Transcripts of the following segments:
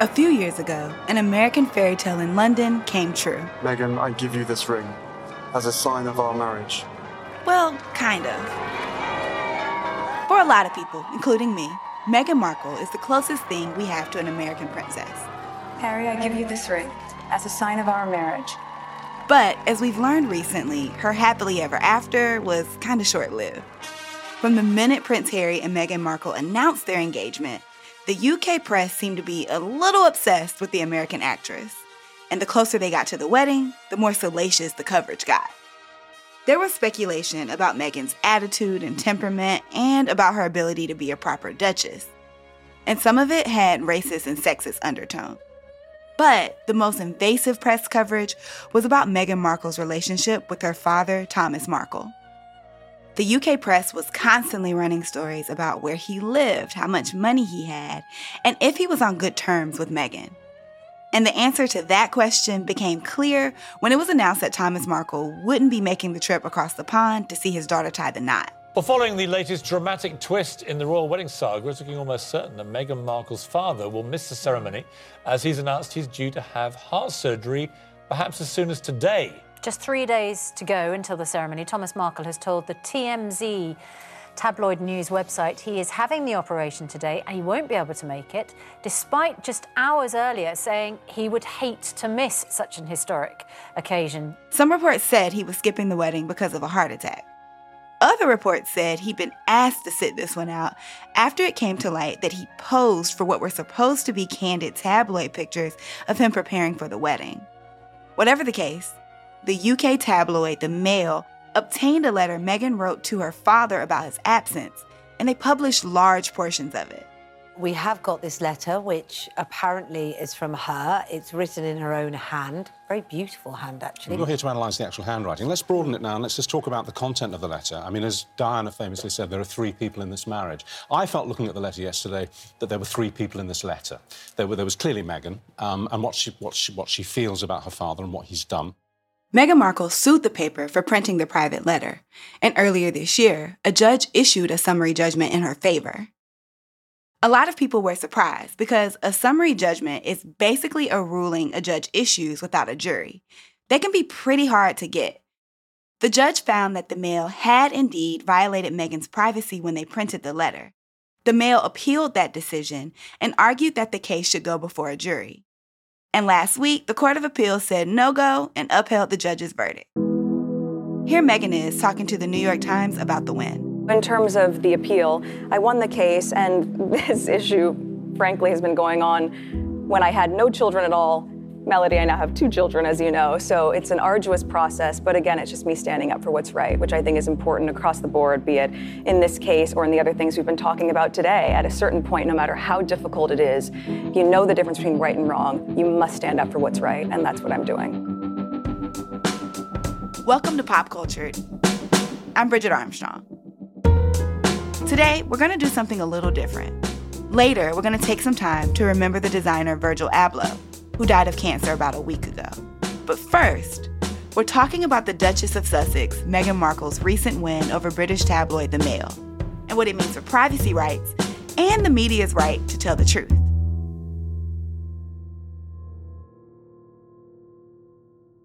A few years ago, an American fairy tale in London came true. Meghan, I give you this ring as a sign of our marriage. Well, kind of. For a lot of people, including me, Meghan Markle is the closest thing we have to an American princess. Harry, I give you this ring as a sign of our marriage. But as we've learned recently, her happily ever after was kind of short lived. From the minute Prince Harry and Meghan Markle announced their engagement, the UK press seemed to be a little obsessed with the American actress. And the closer they got to the wedding, the more salacious the coverage got. There was speculation about Meghan's attitude and temperament and about her ability to be a proper duchess. And some of it had racist and sexist undertones. But the most invasive press coverage was about Meghan Markle's relationship with her father, Thomas Markle. The UK press was constantly running stories about where he lived, how much money he had, and if he was on good terms with Meghan. And the answer to that question became clear when it was announced that Thomas Markle wouldn't be making the trip across the pond to see his daughter tie the knot. Well, following the latest dramatic twist in the royal wedding saga, it's looking almost certain that Meghan Markle's father will miss the ceremony as he's announced he's due to have heart surgery perhaps as soon as today. Just three days to go until the ceremony. Thomas Markle has told the TMZ tabloid news website he is having the operation today and he won't be able to make it, despite just hours earlier saying he would hate to miss such an historic occasion. Some reports said he was skipping the wedding because of a heart attack. Other reports said he'd been asked to sit this one out after it came to light that he posed for what were supposed to be candid tabloid pictures of him preparing for the wedding. Whatever the case, the UK tabloid The Mail obtained a letter Meghan wrote to her father about his absence, and they published large portions of it. We have got this letter, which apparently is from her. It's written in her own hand. Very beautiful hand, actually. You're here to analyse the actual handwriting. Let's broaden it now and let's just talk about the content of the letter. I mean, as Diana famously said, there are three people in this marriage. I felt looking at the letter yesterday that there were three people in this letter. There, were, there was clearly Meghan um, and what she, what, she, what she feels about her father and what he's done. Meghan Markle sued the paper for printing the private letter, and earlier this year, a judge issued a summary judgment in her favor. A lot of people were surprised because a summary judgment is basically a ruling a judge issues without a jury. They can be pretty hard to get. The judge found that the Mail had indeed violated Meghan's privacy when they printed the letter. The Mail appealed that decision and argued that the case should go before a jury. And last week, the Court of Appeals said no go and upheld the judge's verdict. Here Meghan is talking to the New York Times about the win. In terms of the appeal, I won the case, and this issue, frankly, has been going on when I had no children at all. Melody, I now have two children, as you know, so it's an arduous process, but again, it's just me standing up for what's right, which I think is important across the board, be it in this case or in the other things we've been talking about today. At a certain point, no matter how difficult it is, you know the difference between right and wrong. You must stand up for what's right, and that's what I'm doing. Welcome to Pop Cultured. I'm Bridget Armstrong. Today, we're going to do something a little different. Later, we're going to take some time to remember the designer Virgil Abloh, who died of cancer about a week ago. But first, we're talking about the Duchess of Sussex, Meghan Markle's recent win over British tabloid The Mail, and what it means for privacy rights and the media's right to tell the truth.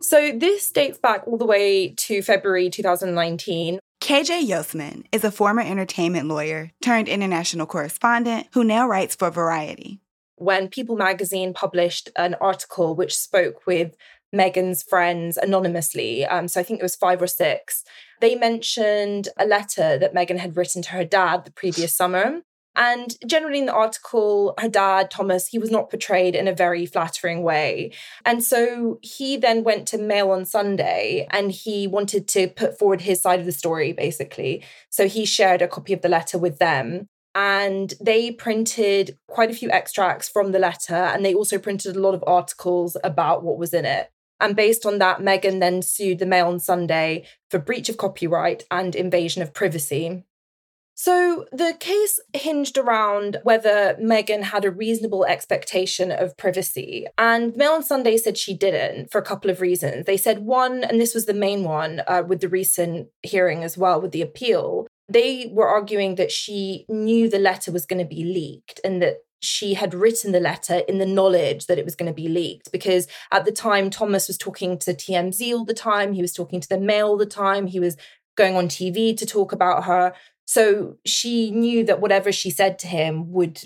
So, this dates back all the way to February 2019 KJ Yossman is a former entertainment lawyer turned international correspondent who now writes for Variety. When People magazine published an article which spoke with Meghan's friends anonymously, um, so I think it was five or six, they mentioned a letter that Meghan had written to her dad the previous summer. And generally in the article, her dad, Thomas, he was not portrayed in a very flattering way. And so he then went to Mail on Sunday and he wanted to put forward his side of the story, basically. So he shared a copy of the letter with them. And they printed quite a few extracts from the letter. And they also printed a lot of articles about what was in it. And based on that, Meghan then sued the Mail on Sunday for breach of copyright and invasion of privacy. So the case hinged around whether Meghan had a reasonable expectation of privacy. And Mail on Sunday said she didn't for a couple of reasons. They said, one, and this was the main one uh, with the recent hearing as well, with the appeal, they were arguing that she knew the letter was going to be leaked and that she had written the letter in the knowledge that it was going to be leaked. Because at the time, Thomas was talking to TMZ all the time, he was talking to the Mail all the time, he was going on TV to talk about her. So she knew that whatever she said to him would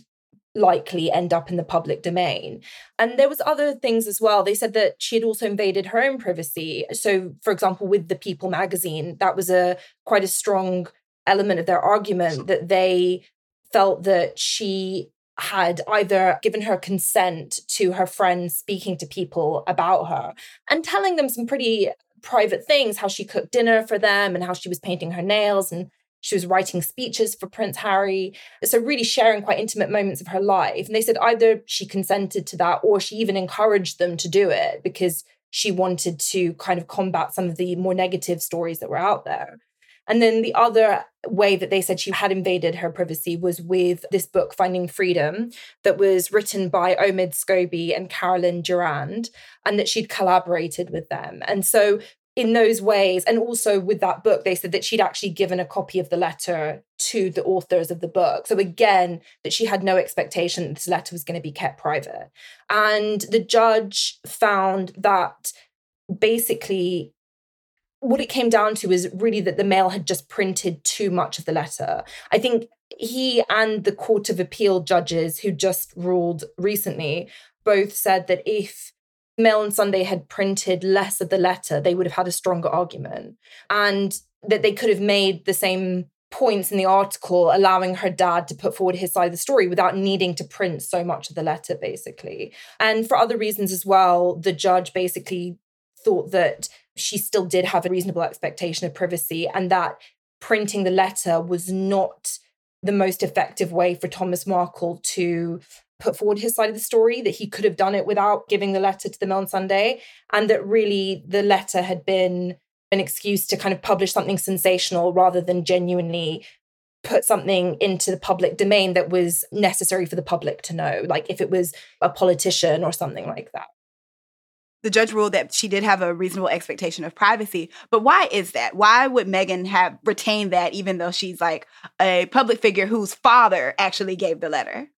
likely end up in the public domain. And there was other things as well. They said that she had also invaded her own privacy. So for example with the People magazine, that was a quite a strong element of their argument that they felt that she had either given her consent to her friends speaking to people about her and telling them some pretty private things how she cooked dinner for them and how she was painting her nails and she was writing speeches for Prince Harry. So, really sharing quite intimate moments of her life. And they said either she consented to that or she even encouraged them to do it because she wanted to kind of combat some of the more negative stories that were out there. And then the other way that they said she had invaded her privacy was with this book, Finding Freedom, that was written by Omid Scobie and Carolyn Durand, and that she'd collaborated with them. And so in those ways. And also with that book, they said that she'd actually given a copy of the letter to the authors of the book. So again, that she had no expectation that this letter was going to be kept private. And the judge found that basically what it came down to is really that the mail had just printed too much of the letter. I think he and the Court of Appeal judges who just ruled recently both said that if Mail on Sunday had printed less of the letter, they would have had a stronger argument. And that they could have made the same points in the article, allowing her dad to put forward his side of the story without needing to print so much of the letter, basically. And for other reasons as well, the judge basically thought that she still did have a reasonable expectation of privacy and that printing the letter was not the most effective way for Thomas Markle to put forward his side of the story, that he could have done it without giving the letter to the Mail on Sunday, and that really the letter had been an excuse to kind of publish something sensational rather than genuinely put something into the public domain that was necessary for the public to know, like if it was a politician or something like that. The judge ruled that she did have a reasonable expectation of privacy. But why is that? Why would Meghan have retained that even though she's like a public figure whose father actually gave the letter?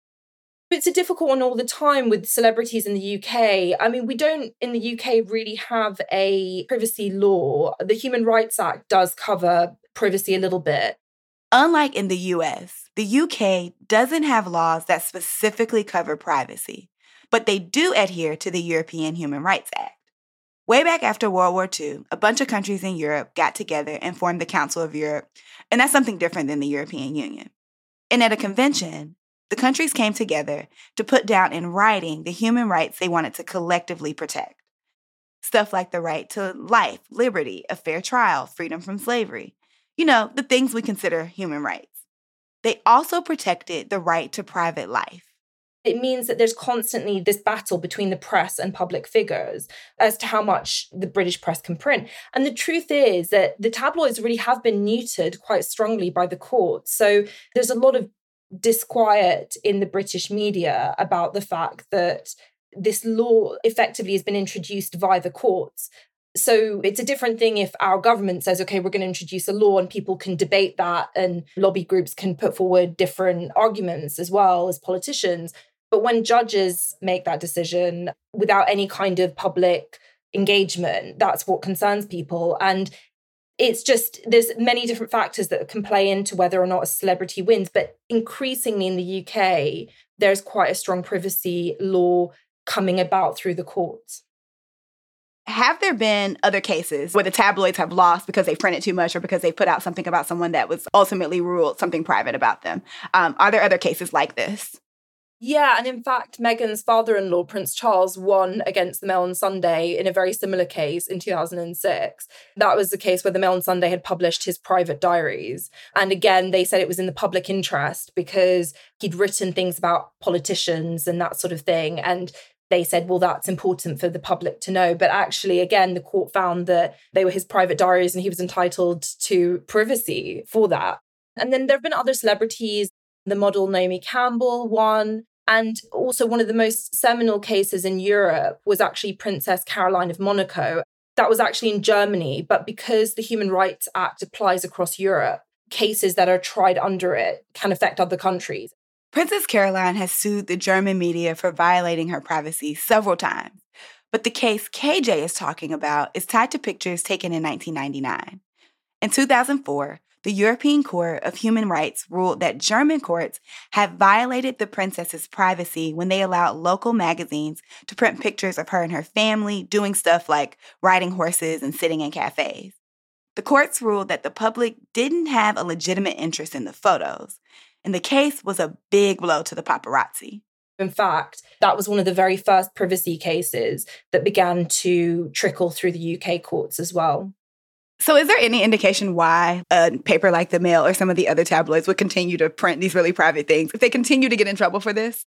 It's a difficult one all the time with celebrities in the UK. I mean, we don't in the UK really have a privacy law. The Human Rights Act does cover privacy a little bit. Unlike in the US, the UK doesn't have laws that specifically cover privacy, but they do adhere to the European Human Rights Act. Way back after World War II, a bunch of countries in Europe got together and formed the Council of Europe, and that's something different than the European Union. And at a convention, the countries came together to put down in writing the human rights they wanted to collectively protect. Stuff like the right to life, liberty, a fair trial, freedom from slavery. You know, the things we consider human rights. They also protected the right to private life. It means that there's constantly this battle between the press and public figures as to how much the British press can print. And the truth is that the tabloids really have been neutered quite strongly by the courts. So there's a lot of disquiet in the British media about the fact that this law effectively has been introduced via the courts. So it's a different thing if our government says, okay, we're going to introduce a law and people can debate that and lobby groups can put forward different arguments as well as politicians. But when judges make that decision without any kind of public engagement, that's what concerns people. And it's just there's many different factors that can play into whether or not a celebrity wins but increasingly in the UK there's quite a strong privacy law coming about through the courts have there been other cases where the tabloids have lost because they printed too much or because they put out something about someone that was ultimately ruled something private about them um, are there other cases like this yeah, and in fact, Meghan's father in law, Prince Charles, won against the Mail on Sunday in a very similar case in 2006. That was the case where the Mail on Sunday had published his private diaries. And again, they said it was in the public interest because he'd written things about politicians and that sort of thing. And they said, well, that's important for the public to know. But actually, again, the court found that they were his private diaries and he was entitled to privacy for that. And then there have been other celebrities. The model Naomi Campbell won. And also, one of the most seminal cases in Europe was actually Princess Caroline of Monaco. That was actually in Germany, but because the Human Rights Act applies across Europe, cases that are tried under it can affect other countries. Princess Caroline has sued the German media for violating her privacy several times, but the case KJ is talking about is tied to pictures taken in 1999. In 2004, the European Court of Human Rights ruled that German courts have violated the princess's privacy when they allowed local magazines to print pictures of her and her family doing stuff like riding horses and sitting in cafes. The courts ruled that the public didn't have a legitimate interest in the photos, and the case was a big blow to the paparazzi. In fact, that was one of the very first privacy cases that began to trickle through the UK courts as well. So, is there any indication why a paper like the Mail or some of the other tabloids would continue to print these really private things if they continue to get in trouble for this?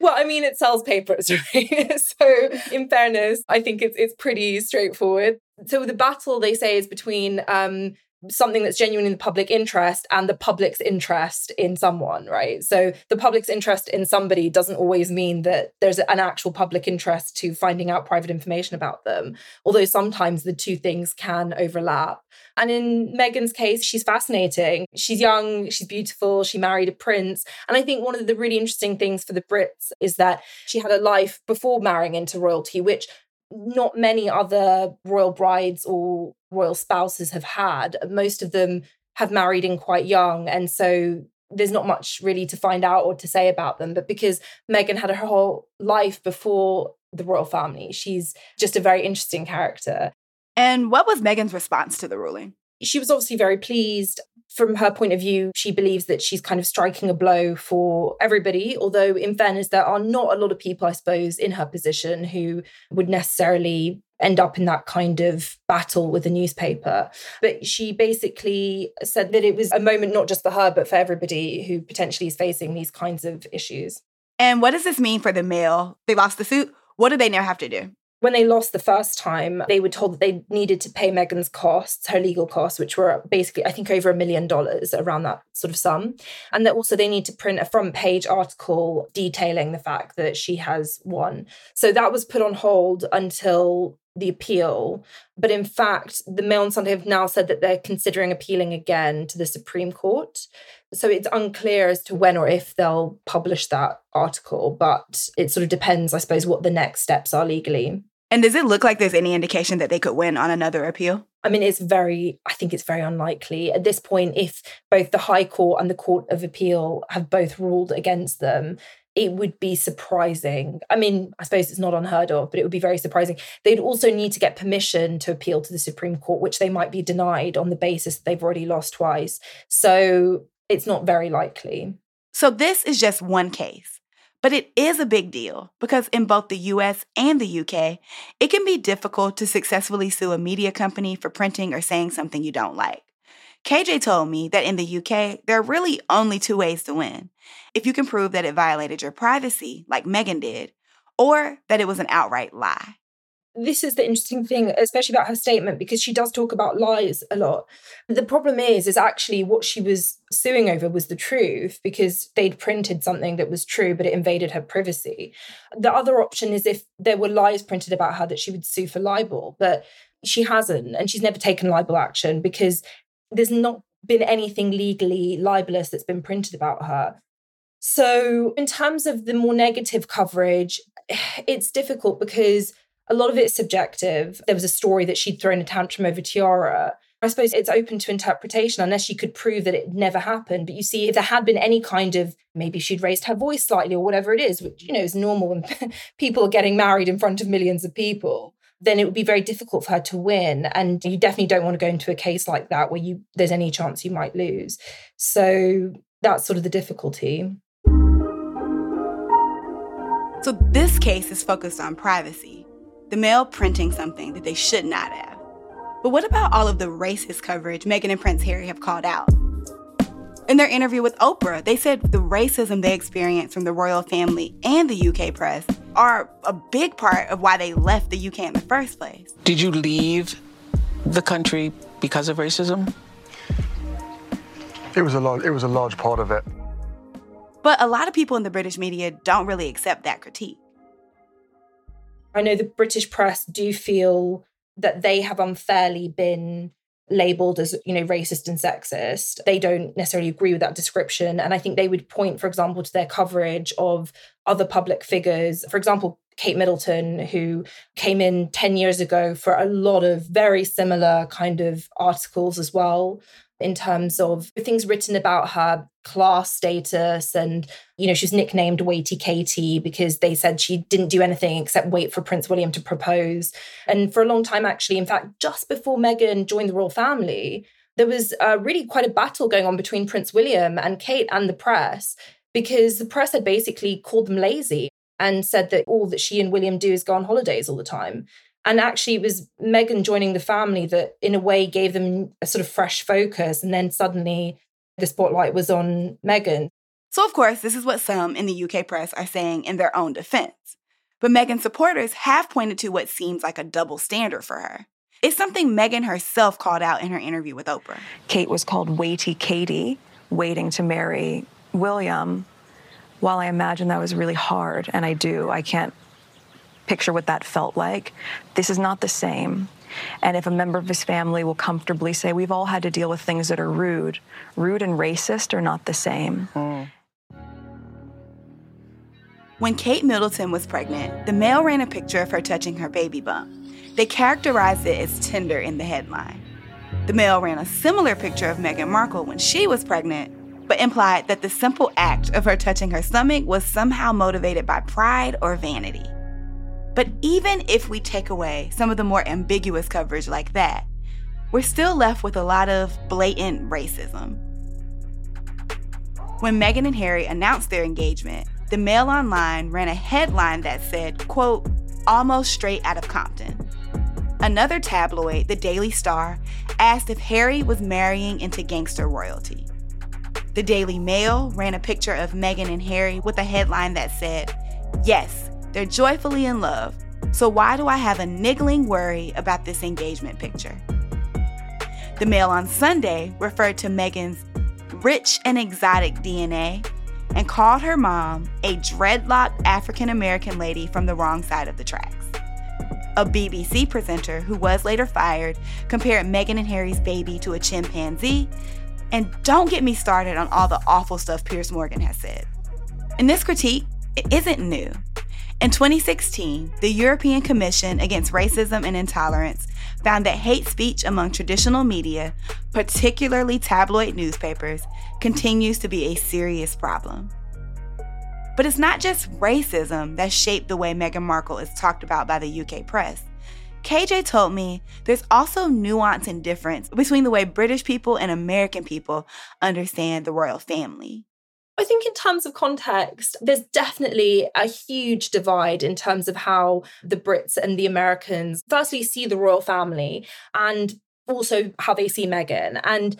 Well, I mean, it sells papers, right? so, in fairness, I think it's it's pretty straightforward. So, the battle they say is between um, something that's genuine in the public interest and the public's interest in someone, right? So the public's interest in somebody doesn't always mean that there's an actual public interest to finding out private information about them, although sometimes the two things can overlap. And in Meghan's case, she's fascinating. She's young, she's beautiful, she married a prince. And I think one of the really interesting things for the Brits is that she had a life before marrying into royalty, which not many other royal brides or royal spouses have had. Most of them have married in quite young. And so there's not much really to find out or to say about them. But because Meghan had her whole life before the royal family, she's just a very interesting character. And what was Meghan's response to the ruling? She was obviously very pleased from her point of view, she believes that she's kind of striking a blow for everybody. Although, in fairness, there are not a lot of people, I suppose, in her position who would necessarily end up in that kind of battle with the newspaper. But she basically said that it was a moment not just for her, but for everybody who potentially is facing these kinds of issues. And what does this mean for the Mail? They lost the suit. What do they now have to do? When they lost the first time, they were told that they needed to pay Meghan's costs, her legal costs, which were basically, I think, over a million dollars, around that sort of sum. And that also they need to print a front page article detailing the fact that she has won. So that was put on hold until the appeal. But in fact, the Mail on Sunday have now said that they're considering appealing again to the Supreme Court. So it's unclear as to when or if they'll publish that article, but it sort of depends, I suppose, what the next steps are legally. And does it look like there's any indication that they could win on another appeal? I mean, it's very, I think it's very unlikely. At this point, if both the High Court and the Court of Appeal have both ruled against them, it would be surprising. I mean, I suppose it's not unheard of, but it would be very surprising. They'd also need to get permission to appeal to the Supreme Court, which they might be denied on the basis that they've already lost twice. So it's not very likely. So this is just one case. But it is a big deal because in both the US and the UK, it can be difficult to successfully sue a media company for printing or saying something you don't like. KJ told me that in the UK, there are really only two ways to win. If you can prove that it violated your privacy, like Meghan did, or that it was an outright lie this is the interesting thing, especially about her statement, because she does talk about lies a lot. The problem is, is actually what she was suing over was the truth because they'd printed something that was true, but it invaded her privacy. The other option is if there were lies printed about her that she would sue for libel, but she hasn't, and she's never taken libel action because there's not been anything legally libelous that's been printed about her. So, in terms of the more negative coverage, it's difficult because a lot of it's subjective. There was a story that she'd thrown a tantrum over Tiara. I suppose it's open to interpretation unless she could prove that it never happened. But you see, if there had been any kind of maybe she'd raised her voice slightly or whatever it is, which you know is normal when people are getting married in front of millions of people, then it would be very difficult for her to win. And you definitely don't want to go into a case like that where you there's any chance you might lose. So that's sort of the difficulty. So this case is focused on privacy the Mail printing something that they should not have. But what about all of the racist coverage Meghan and Prince Harry have called out? In their interview with Oprah, they said the racism they experienced from the royal family and the UK press are a big part of why they left the UK in the first place. Did you leave the country because of racism? It was a large, it was a large part of it. But a lot of people in the British media don't really accept that critique. I know the British press do feel that they have unfairly been labeled as you know racist and sexist. They don't necessarily agree with that description. And i think they would point for example to their coverage of other public figures. For example Kate Middleton, who came in 10 years ago for a lot of very similar kind of articles as well in terms of things written about her class status and you know she was nicknamed waity katie because they said she didn't do anything except wait for prince william to propose. And for a long time actually in fact just before meghan joined the royal family there was uh, really quite a battle going on between prince william and kate and the press because the press had basically called them lazy and said that all that she and william do is go on holidays all the time and actually, it was Meghan joining the family that, in a way, gave them a sort of fresh focus. And then suddenly the spotlight was on Meghan. So, of course, this is what some in the UK press are saying in their own defense. But Meghan's supporters have pointed to what seems like a double standard for her. It's something Meghan herself called out in her interview with Oprah. Kate was called Waity Katie, waiting to marry William. While I imagine that was really hard, and I do, I can't picture what that felt like. This is not the same. And if a member of his family will comfortably say, We've all had to deal with things that are rude, rude and racist are not the same. Mm. When Kate Middleton was pregnant, the Mail ran a picture of her touching her baby bump. They characterized it as tender in the headline. The Mail ran a similar picture of Meghan Markle when she was pregnant, but implied that the simple act of her touching her stomach was somehow motivated by pride or vanity. But even if we take away some of the more ambiguous coverage like that, we're still left with a lot of blatant racism. When Meghan and Harry announced their engagement, the Mail Online ran a headline that said, quote, almost straight out of Compton. Another tabloid, the Daily Star, asked if Harry was marrying into gangster royalty. The Daily Mail ran a picture of Meghan and Harry with a headline that said, Yes, they're joyfully in love. So why do I have a niggling worry about this engagement picture? The Mail on Sunday referred to Meghan's rich and exotic DNA and called her mom a dreadlocked African American lady from the wrong side of the tracks. A BBC presenter who was later fired compared Meghan and Harry's baby to a chimpanzee. And don't get me started on all the awful stuff Piers Morgan has said. And this critique it isn't new. In 2016, the European Commission Against Racism and Intolerance found that hate speech among traditional media, particularly tabloid newspapers, continues to be a serious problem. But it's not just racism that shaped the way Meghan Markle is talked about by the UK press. KJ told me there's also nuance and difference between the way British people and American people understand the royal family. I think, in terms of context, there's definitely a huge divide in terms of how the Brits and the Americans firstly see the royal family and also how they see Meghan. And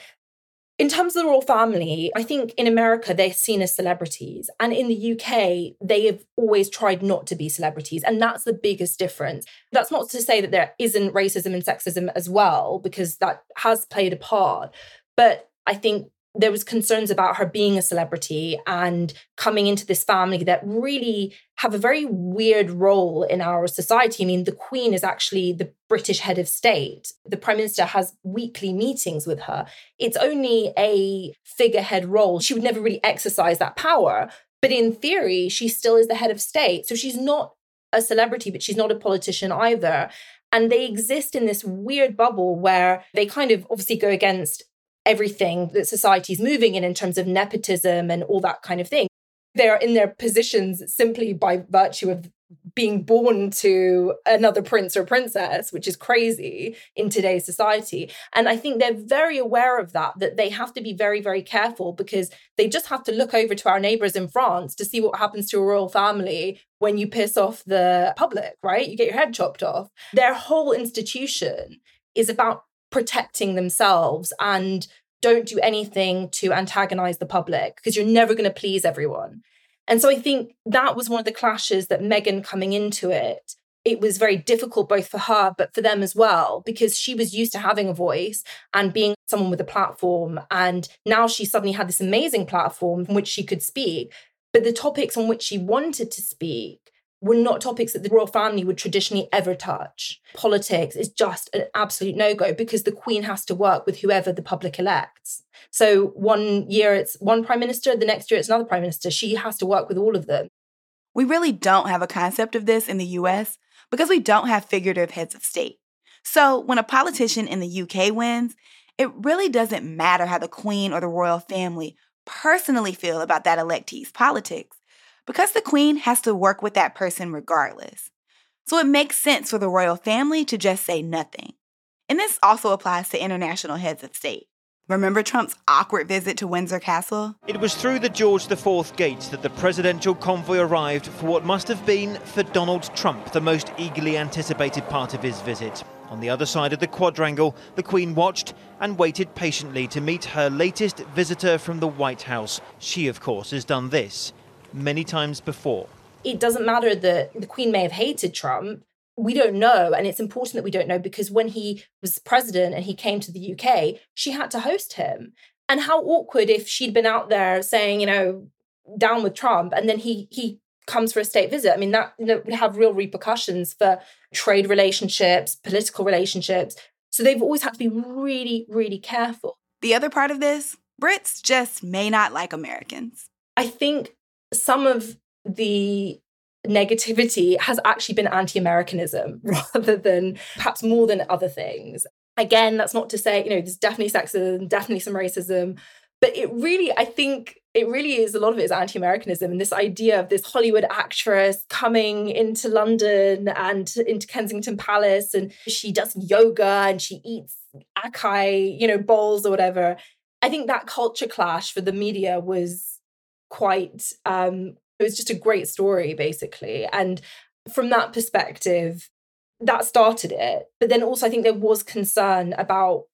in terms of the royal family, I think in America they're seen as celebrities. And in the UK, they have always tried not to be celebrities. And that's the biggest difference. That's not to say that there isn't racism and sexism as well, because that has played a part. But I think there was concerns about her being a celebrity and coming into this family that really have a very weird role in our society. I mean, the Queen is actually the British head of state. The Prime Minister has weekly meetings with her. It's only a figurehead role. She would never really exercise that power. But in theory, she still is the head of state. So she's not a celebrity, but she's not a politician either. And they exist in this weird bubble where they kind of obviously go against everything that society is moving in in terms of nepotism and all that kind of thing. They're in their positions simply by virtue of being born to another prince or princess, which is crazy in today's society. And I think they're very aware of that, that they have to be very, very careful because they just have to look over to our neighbors in France to see what happens to a royal family when you piss off the public, right? You get your head chopped off. Their whole institution is about protecting themselves and don't do anything to antagonize the public because you're never going to please everyone. And so I think that was one of the clashes that Meghan coming into it. It was very difficult both for her, but for them as well, because she was used to having a voice and being someone with a platform. And now she suddenly had this amazing platform from which she could speak. But the topics on which she wanted to speak were not topics that the royal family would traditionally ever touch. Politics is just an absolute no go because the Queen has to work with whoever the public elects. So one year it's one prime minister, the next year it's another prime minister. She has to work with all of them. We really don't have a concept of this in the US because we don't have figurative heads of state. So when a politician in the UK wins, it really doesn't matter how the Queen or the royal family personally feel about that electee's politics because the Queen has to work with that person regardless. So it makes sense for the royal family to just say nothing. And this also applies to international heads of state. Remember Trump's awkward visit to Windsor Castle? It was through the George IV gates that the presidential convoy arrived for what must have been, for Donald Trump, the most eagerly anticipated part of his visit. On the other side of the quadrangle, the Queen watched and waited patiently to meet her latest visitor from the White House. She, of course, has done this many times before. It doesn't matter that the Queen may have hated Trump, we don't know and it's important that we don't know because when he was president and he came to the UK she had to host him. And how awkward if she'd been out there saying you know down with Trump and then he he comes for a state visit. I mean that you know, would have real repercussions for trade relationships political relationships. So they've always had to be really really careful. The other part of this brits just may not like americans. I think some of the negativity has actually been anti Americanism rather than perhaps more than other things. Again, that's not to say, you know, there's definitely sexism, definitely some racism, but it really, I think, it really is a lot of it is anti Americanism and this idea of this Hollywood actress coming into London and into Kensington Palace and she does yoga and she eats acai, you know, bowls or whatever. I think that culture clash for the media was quite um, it was just a great story, basically. And from that perspective, that started it. But then also, I think there was concern about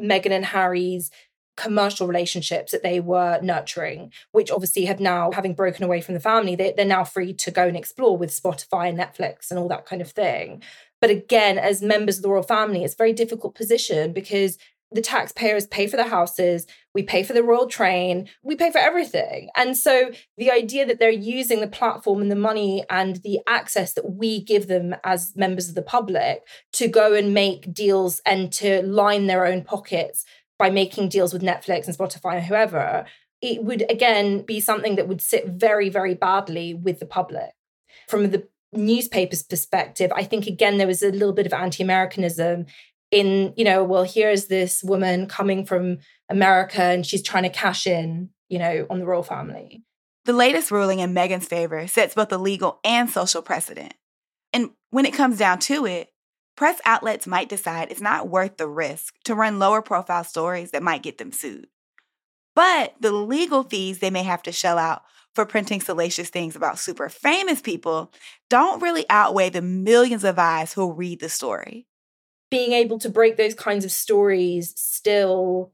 Meghan and Harry's commercial relationships that they were nurturing, which obviously have now, having broken away from the family, they, they're now free to go and explore with Spotify and Netflix and all that kind of thing. But again, as members of the royal family, it's a very difficult position because the taxpayers pay for the houses, we pay for the royal train, we pay for everything. And so the idea that they're using the platform and the money and the access that we give them as members of the public to go and make deals and to line their own pockets by making deals with Netflix and Spotify and whoever, it would again be something that would sit very, very badly with the public. From the newspaper's perspective, I think again there was a little bit of anti Americanism in, you know, well, here's this woman coming from America and she's trying to cash in, you know, on the royal family. The latest ruling in Meghan's favor sets both a legal and social precedent. And when it comes down to it, press outlets might decide it's not worth the risk to run lower profile stories that might get them sued. But the legal fees they may have to shell out for printing salacious things about super famous people don't really outweigh the millions of eyes who'll read the story being able to break those kinds of stories still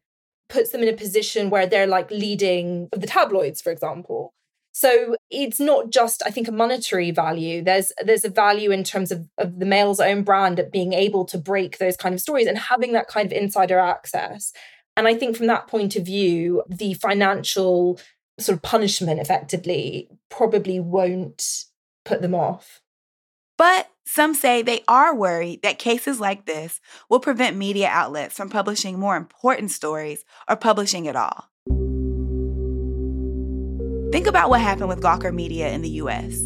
puts them in a position where they're like leading the tabloids for example. So it's not just i think a monetary value. There's there's a value in terms of, of the Mail's own brand at being able to break those kind of stories and having that kind of insider access. And i think from that point of view the financial sort of punishment effectively probably won't put them off. But some say they are worried that cases like this will prevent media outlets from publishing more important stories or publishing at all. Think about what happened with Gawker Media in the US.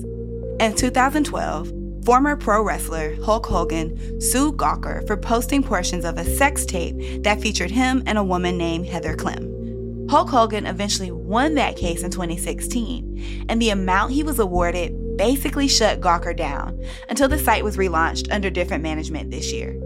In 2012, former pro wrestler Hulk Hogan sued Gawker for posting portions of a sex tape that featured him and a woman named Heather Clem. Hulk Hogan eventually won that case in 2016, and the amount he was awarded basically shut Gawker down until the site was relaunched under different management this year.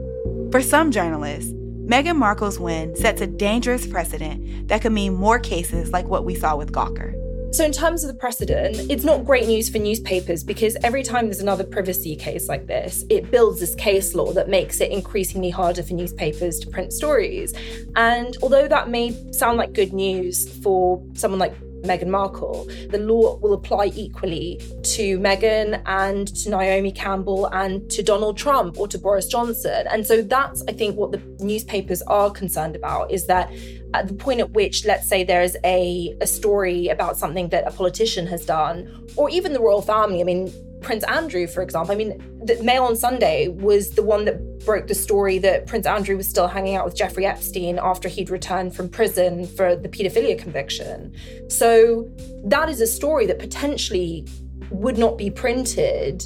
For some journalists, Meghan Markle's win sets a dangerous precedent that could mean more cases like what we saw with Gawker. So, in terms of the precedent, it's not great news for newspapers because every time there's another privacy case like this, it builds this case law that makes it increasingly harder for newspapers to print stories. And although that may sound like good news for someone like Meghan Markle, the law will apply equally to Meghan and to Naomi Campbell and to Donald Trump or to Boris Johnson. And so that's, I think, what the newspapers are concerned about is that at the point at which, let's say, there's a, a story about something that a politician has done, or even the royal family, I mean, Prince Andrew, for example, I mean, the Mail on Sunday was the one that broke the story that Prince Andrew was still hanging out with Jeffrey Epstein after he'd returned from prison for the paedophilia conviction. So that is a story that potentially would not be printed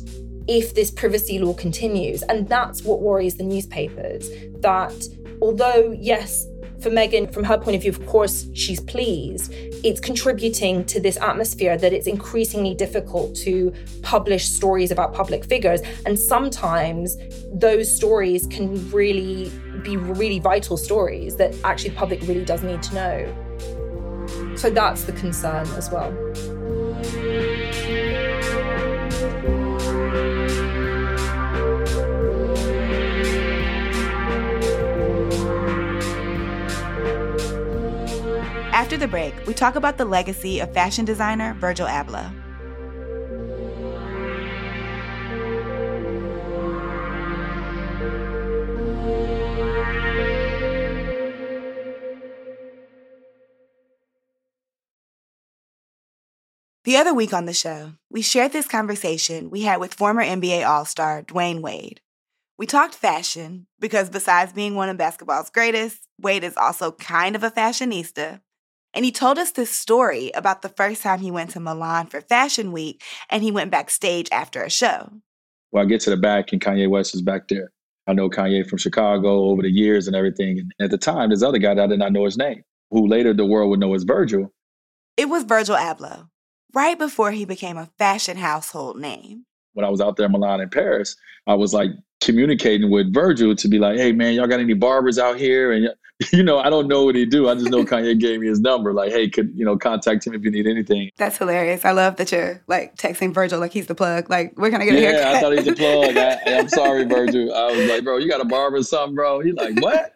if this privacy law continues. And that's what worries the newspapers that although, yes, for Meghan, from her point of view, of course, she's pleased. It's contributing to this atmosphere that it's increasingly difficult to publish stories about public figures. And sometimes those stories can really be really vital stories that actually the public really does need to know. So that's the concern as well. After the break, we talk about the legacy of fashion designer Virgil Abloh. The other week on the show, we shared this conversation we had with former NBA All Star Dwyane Wade. We talked fashion because, besides being one of basketball's greatest, Wade is also kind of a fashionista and he told us this story about the first time he went to Milan for Fashion Week and he went backstage after a show. Well, I get to the back and Kanye West is back there. I know Kanye from Chicago over the years and everything. And at the time, this other guy that I did not know his name, who later the world would know as Virgil. It was Virgil Abloh, right before he became a fashion household name. When I was out there in Milan and Paris, I was like communicating with Virgil to be like, hey, man, y'all got any barbers out here? And you know, I don't know what he do. I just know Kanye gave me his number. Like, hey, could you know contact him if you need anything. That's hilarious. I love that you're like texting Virgil like he's the plug. Like, where can I get a haircut? Yeah, I thought he's the plug. I, am sorry, Virgil. I was like, bro, you got a barber or something, bro? He's like, what?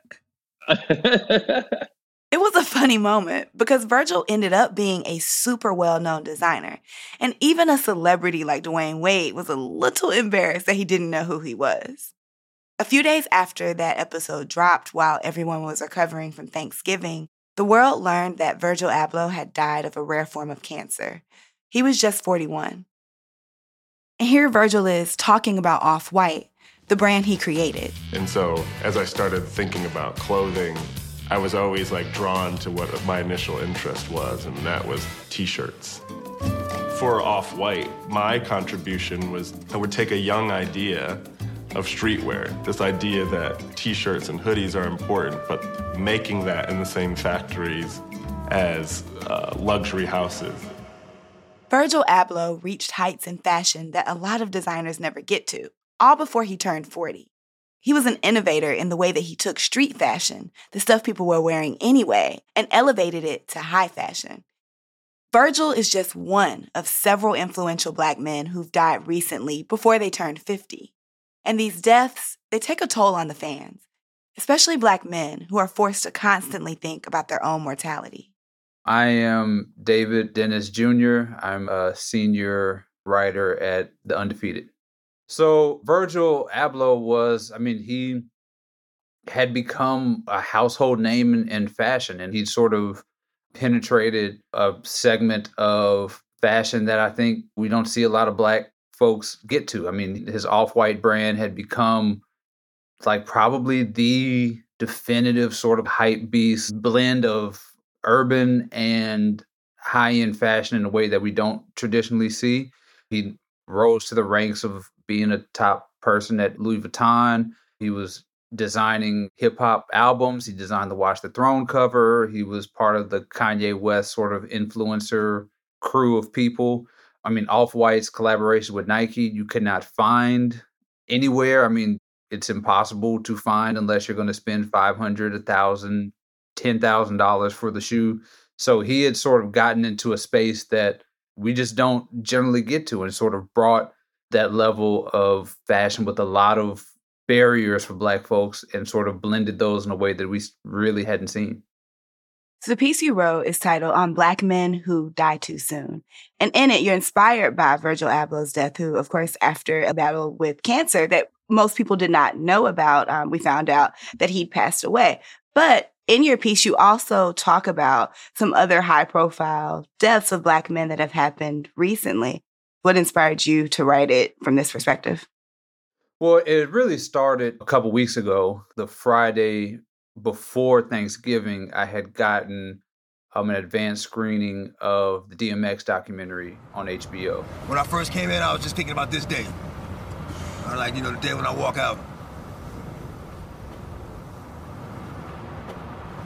It was a funny moment because Virgil ended up being a super well known designer. And even a celebrity like Dwyane Wade was a little embarrassed that he didn't know who he was. A few days after that episode dropped, while everyone was recovering from Thanksgiving, the world learned that Virgil Abloh had died of a rare form of cancer. He was just 41. And here Virgil is talking about Off White, the brand he created. And so, as I started thinking about clothing, I was always like drawn to what my initial interest was, and that was t shirts. For Off White, my contribution was I would take a young idea of streetwear. This idea that t-shirts and hoodies are important, but making that in the same factories as uh, luxury houses. Virgil Abloh reached heights in fashion that a lot of designers never get to, all before he turned 40. He was an innovator in the way that he took street fashion, the stuff people were wearing anyway, and elevated it to high fashion. Virgil is just one of several influential black men who've died recently before they turned 50. And these deaths, they take a toll on the fans, especially black men who are forced to constantly think about their own mortality. I am David Dennis Jr. I'm a senior writer at The Undefeated. So Virgil Abloh was, I mean, he had become a household name in, in fashion and he sort of penetrated a segment of fashion that I think we don't see a lot of black folks get to. I mean, his off white brand had become like probably the definitive sort of hype beast blend of urban and high end fashion in a way that we don't traditionally see. He rose to the ranks of being a top person at Louis Vuitton. He was designing hip hop albums. He designed the Watch the Throne cover. He was part of the Kanye West sort of influencer crew of people. I mean, Off White's collaboration with Nike, you could not find anywhere. I mean, it's impossible to find unless you're going to spend five hundred, a thousand, ten thousand dollars for the shoe. So he had sort of gotten into a space that we just don't generally get to, and sort of brought that level of fashion with a lot of barriers for Black folks, and sort of blended those in a way that we really hadn't seen. So the piece you wrote is titled On Black Men Who Die Too Soon. And in it, you're inspired by Virgil Abloh's death, who, of course, after a battle with cancer that most people did not know about, um, we found out that he'd passed away. But in your piece, you also talk about some other high profile deaths of Black men that have happened recently. What inspired you to write it from this perspective? Well, it really started a couple weeks ago. The Friday before Thanksgiving, I had gotten um, an advanced screening of the DMX documentary on HBO. When I first came in, I was just thinking about this day. I like, you know, the day when I walk out.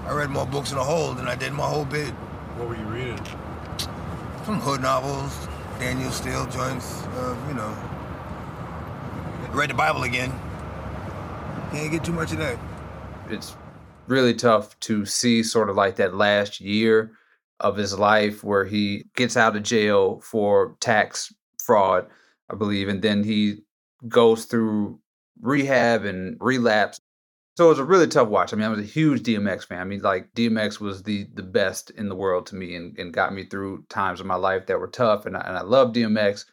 I read more books in a hole than I did in my whole bid. What were you reading? Some hood novels, Danielle Steel joints, uh, you know. Read the Bible again. Can't get too much of that. It's really tough to see sort of like that last year of his life where he gets out of jail for tax fraud, I believe, and then he goes through rehab and relapse. So it was a really tough watch. I mean, I was a huge DMX fan. I mean, like DMX was the the best in the world to me and, and got me through times of my life that were tough. And I, and I love DMX.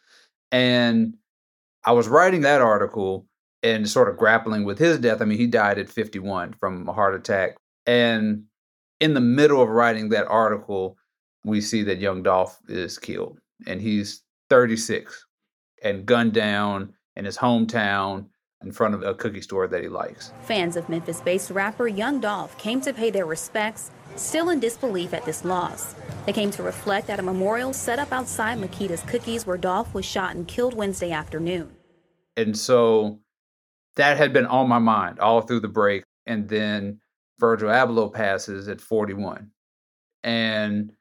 And I was writing that article and sort of grappling with his death. I mean, he died at 51 from a heart attack. And in the middle of writing that article, we see that young Dolph is killed and he's 36 and gunned down in his hometown in front of a cookie store that he likes. Fans of Memphis based rapper Young Dolph came to pay their respects, still in disbelief at this loss. They came to reflect at a memorial set up outside Makeda's Cookies where Dolph was shot and killed Wednesday afternoon. And so that had been on my mind all through the break. And then Virgil Abloh passes at 41 and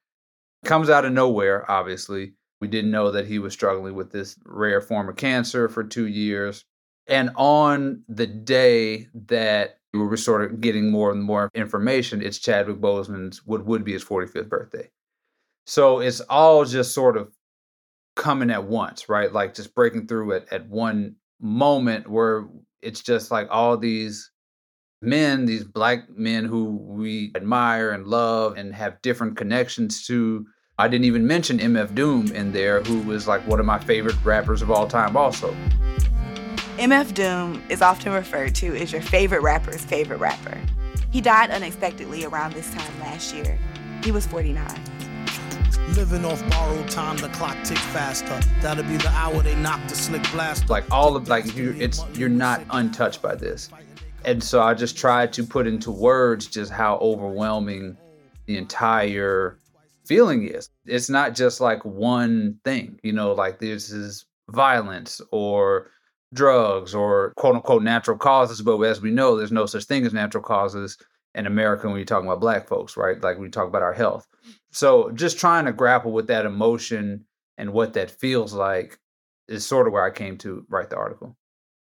comes out of nowhere, obviously. We didn't know that he was struggling with this rare form of cancer for two years. And on the day that we were sort of getting more and more information, it's Chadwick Boseman's what would be his 45th birthday. So it's all just sort of coming at once, right? Like just breaking through at, at one moment where it's just like all these men, these black men who we admire and love and have different connections to. I didn't even mention MF Doom in there, who was like one of my favorite rappers of all time, also. MF Doom is often referred to as your favorite rapper's favorite rapper. He died unexpectedly around this time last year. He was 49. Living off borrowed time, the clock ticks faster. That'll be the hour they knock the slick blast. Like all of like you, it's you're not untouched by this, and so I just tried to put into words just how overwhelming the entire feeling is. It's not just like one thing, you know, like this is violence or drugs or quote unquote natural causes, but as we know, there's no such thing as natural causes in America when you're talking about black folks, right? Like we talk about our health. So just trying to grapple with that emotion and what that feels like is sort of where I came to write the article.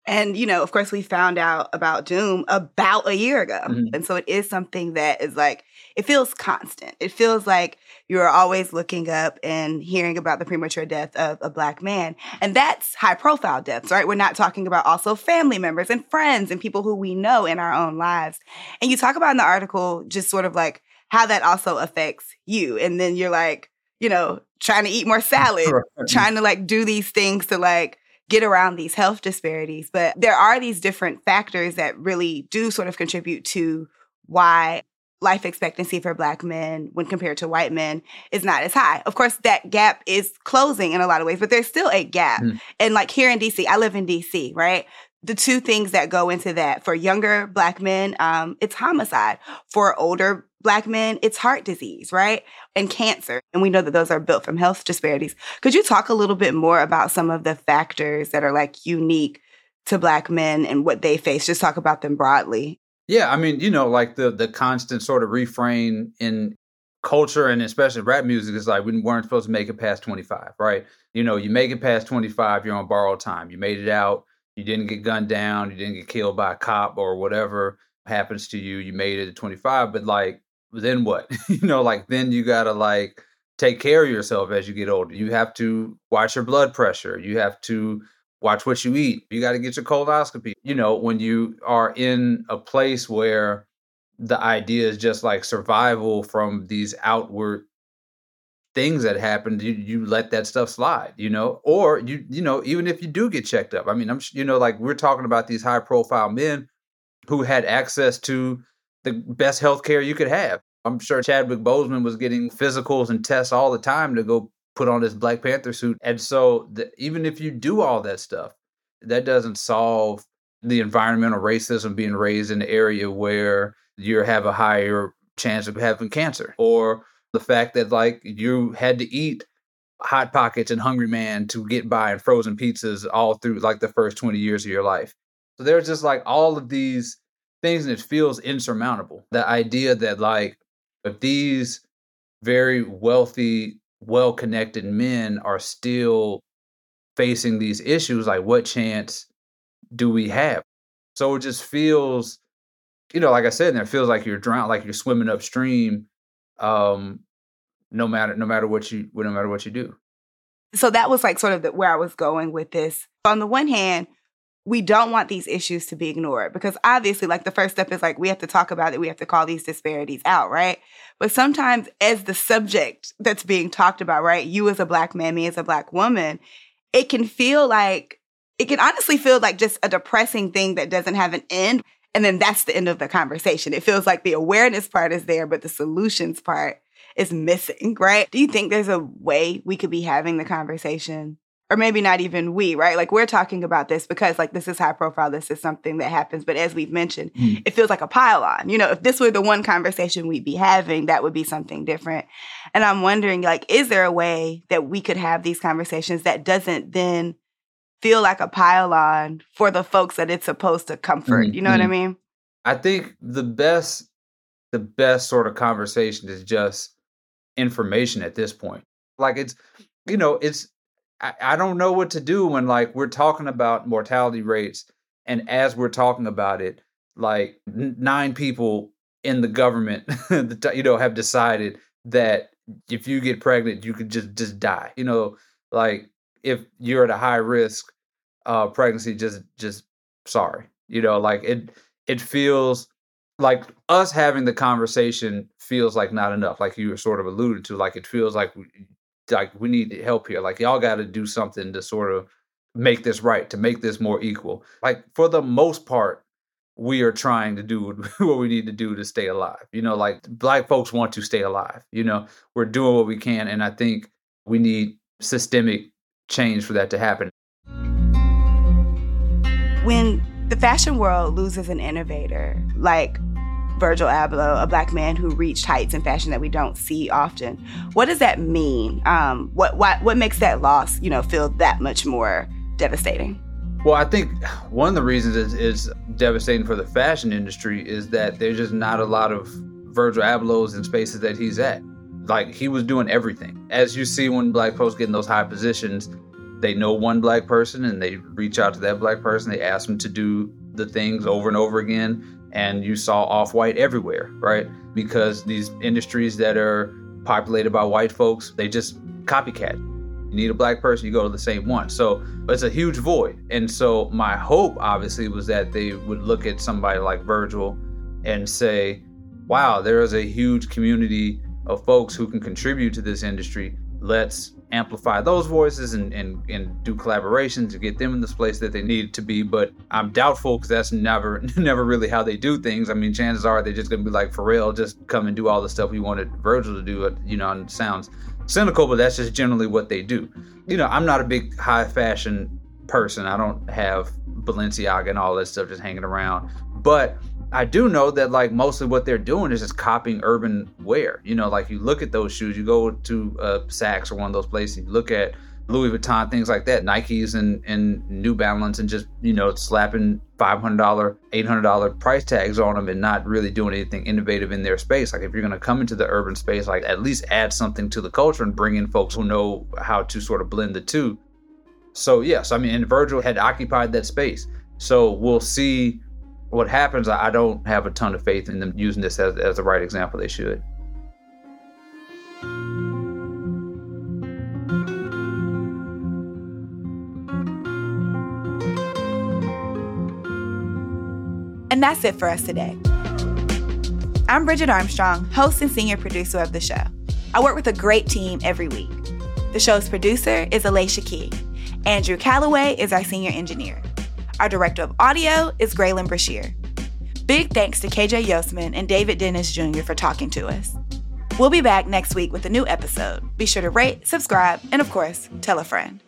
And, you know, of course, we found out about Doom about a year ago. Mhm. And so it is something that is like, it feels constant. It feels like you're always looking up and hearing about the premature death of a Black man. And that's high profile deaths, right? We're not talking about also family members and friends and people who we know in our own lives. And you talk about in the article just sort of like how that also affects you. And then you're like, you know, trying to eat more salad, trying to like do these things to like get around these health disparities. But there are these different factors that really do sort of contribute to why life expectancy for black men when compared to white men is not as high. Of course, that gap is closing in a lot of ways, but there's still a gap. Mm. And like here in DC, I live in DC, right? The two things that go into that for younger black men, um, it's homicide. For older black men, it's heart disease, right? And cancer. And we know that those are built from health disparities. Could you talk a little bit more about some of the factors that are like unique to black men and what they face? Just talk about them broadly. Yeah, I mean, you know, like the the constant sort of refrain in culture and especially rap music is like we weren't supposed to make it past 25, right? You know, you make it past 25, you're on borrowed time. You made it out, you didn't get gunned down, you didn't get killed by a cop or whatever happens to you, you made it at 25, but like then what? you know, like then you got to like take care of yourself as you get older. You have to watch your blood pressure. You have to watch what you eat. You got to get your colonoscopy. You know, when you are in a place where the idea is just like survival from these outward things that happen, you you let that stuff slide, you know? Or you you know, even if you do get checked up. I mean, I'm you know, like we're talking about these high profile men who had access to the best health care you could have. I'm sure Chadwick Boseman was getting physicals and tests all the time to go put on his Black Panther suit. And so, the, even if you do all that stuff, that doesn't solve the environmental racism being raised in the area where you have a higher chance of having cancer, or the fact that like you had to eat hot pockets and hungry man to get by and frozen pizzas all through like the first 20 years of your life. So there's just like all of these things and it feels insurmountable. The idea that like if these very wealthy well-connected men are still facing these issues like what chance do we have so it just feels you know like i said there feels like you're drowned like you're swimming upstream um no matter no matter what you no matter what you do. So that was like sort of the, where I was going with this. On the one hand, we don't want these issues to be ignored because obviously like the first step is like we have to talk about it we have to call these disparities out right but sometimes as the subject that's being talked about right you as a black man me as a black woman it can feel like it can honestly feel like just a depressing thing that doesn't have an end and then that's the end of the conversation it feels like the awareness part is there but the solutions part is missing, right? Do you think there's a way we could be having the conversation? Or maybe not even we, right? Like we're talking about this because like this is high profile, this is something that happens. But as we've mentioned, mm. it feels like a pile on. You know, if this were the one conversation we'd be having, that would be something different. And I'm wondering, like, is there a way that we could have these conversations that doesn't then feel like a pile on for the folks that it's supposed to comfort? Mm-hmm. You know what I mean? I think the best the best sort of conversation is just information at this point. Like it's, you know, it's I, I don't know what to do when like we're talking about mortality rates, and as we're talking about it, like n- nine people in the government, you know, have decided that if you get pregnant, you could just just die. You know, like if you're at a high risk uh pregnancy, just just sorry. You know, like it it feels like us having the conversation feels like not enough like you were sort of alluded to like it feels like like we need help here like y'all got to do something to sort of make this right to make this more equal. Like for the most part we are trying to do what we need to do to stay alive you know like black folks want to stay alive you know? We're doing what we can and i think we need systemic change for that to happen. When the fashion world loses an innovator like Virgil Abloh, a black man who reached heights in fashion that we don't see often. What does that mean? Um, what, what what makes that loss, you know, feel that much more devastating? Well, I think one of the reasons is, is devastating for the fashion industry is that there's just not a lot of Virgil Ablohs in spaces that he's at. Like he was doing everything. As you see when black folks get in those high positions, they know one black person and they reach out to that black person. They ask them to do the things over and over again. And you saw off white everywhere, right? Because these industries that are populated by white folks, they just copycat. You need a black person, you go to the same one. So it's a huge void. And so my hope, obviously, was that they would look at somebody like Virgil and say, wow, there is a huge community of folks who can contribute to this industry. Let's amplify those voices and, and, and do collaborations to get them in this place that they need to be. But I'm doubtful because that's never never really how they do things. I mean, chances are they're just gonna be like Pharrell, just come and do all the stuff we wanted Virgil to do. Uh, you know, and sounds cynical, but that's just generally what they do. You know, I'm not a big high fashion person. I don't have Balenciaga and all that stuff just hanging around. But I do know that like mostly what they're doing is just copying urban wear. You know, like you look at those shoes, you go to uh, Saks or one of those places, you look at Louis Vuitton, things like that, Nikes and and New Balance, and just you know slapping five hundred dollar, eight hundred dollar price tags on them, and not really doing anything innovative in their space. Like if you're gonna come into the urban space, like at least add something to the culture and bring in folks who know how to sort of blend the two. So yes, I mean, and Virgil had occupied that space. So we'll see what happens, I don't have a ton of faith in them using this as, as the right example they should. And that's it for us today. I'm Bridget Armstrong, host and senior producer of the show. I work with a great team every week. The show's producer is Alicia Key. Andrew Calloway is our senior engineer. Our director of audio is Graylin Brashear. Big thanks to KJ Yossman and David Dennis Jr. for talking to us. We'll be back next week with a new episode. Be sure to rate, subscribe, and of course, tell a friend.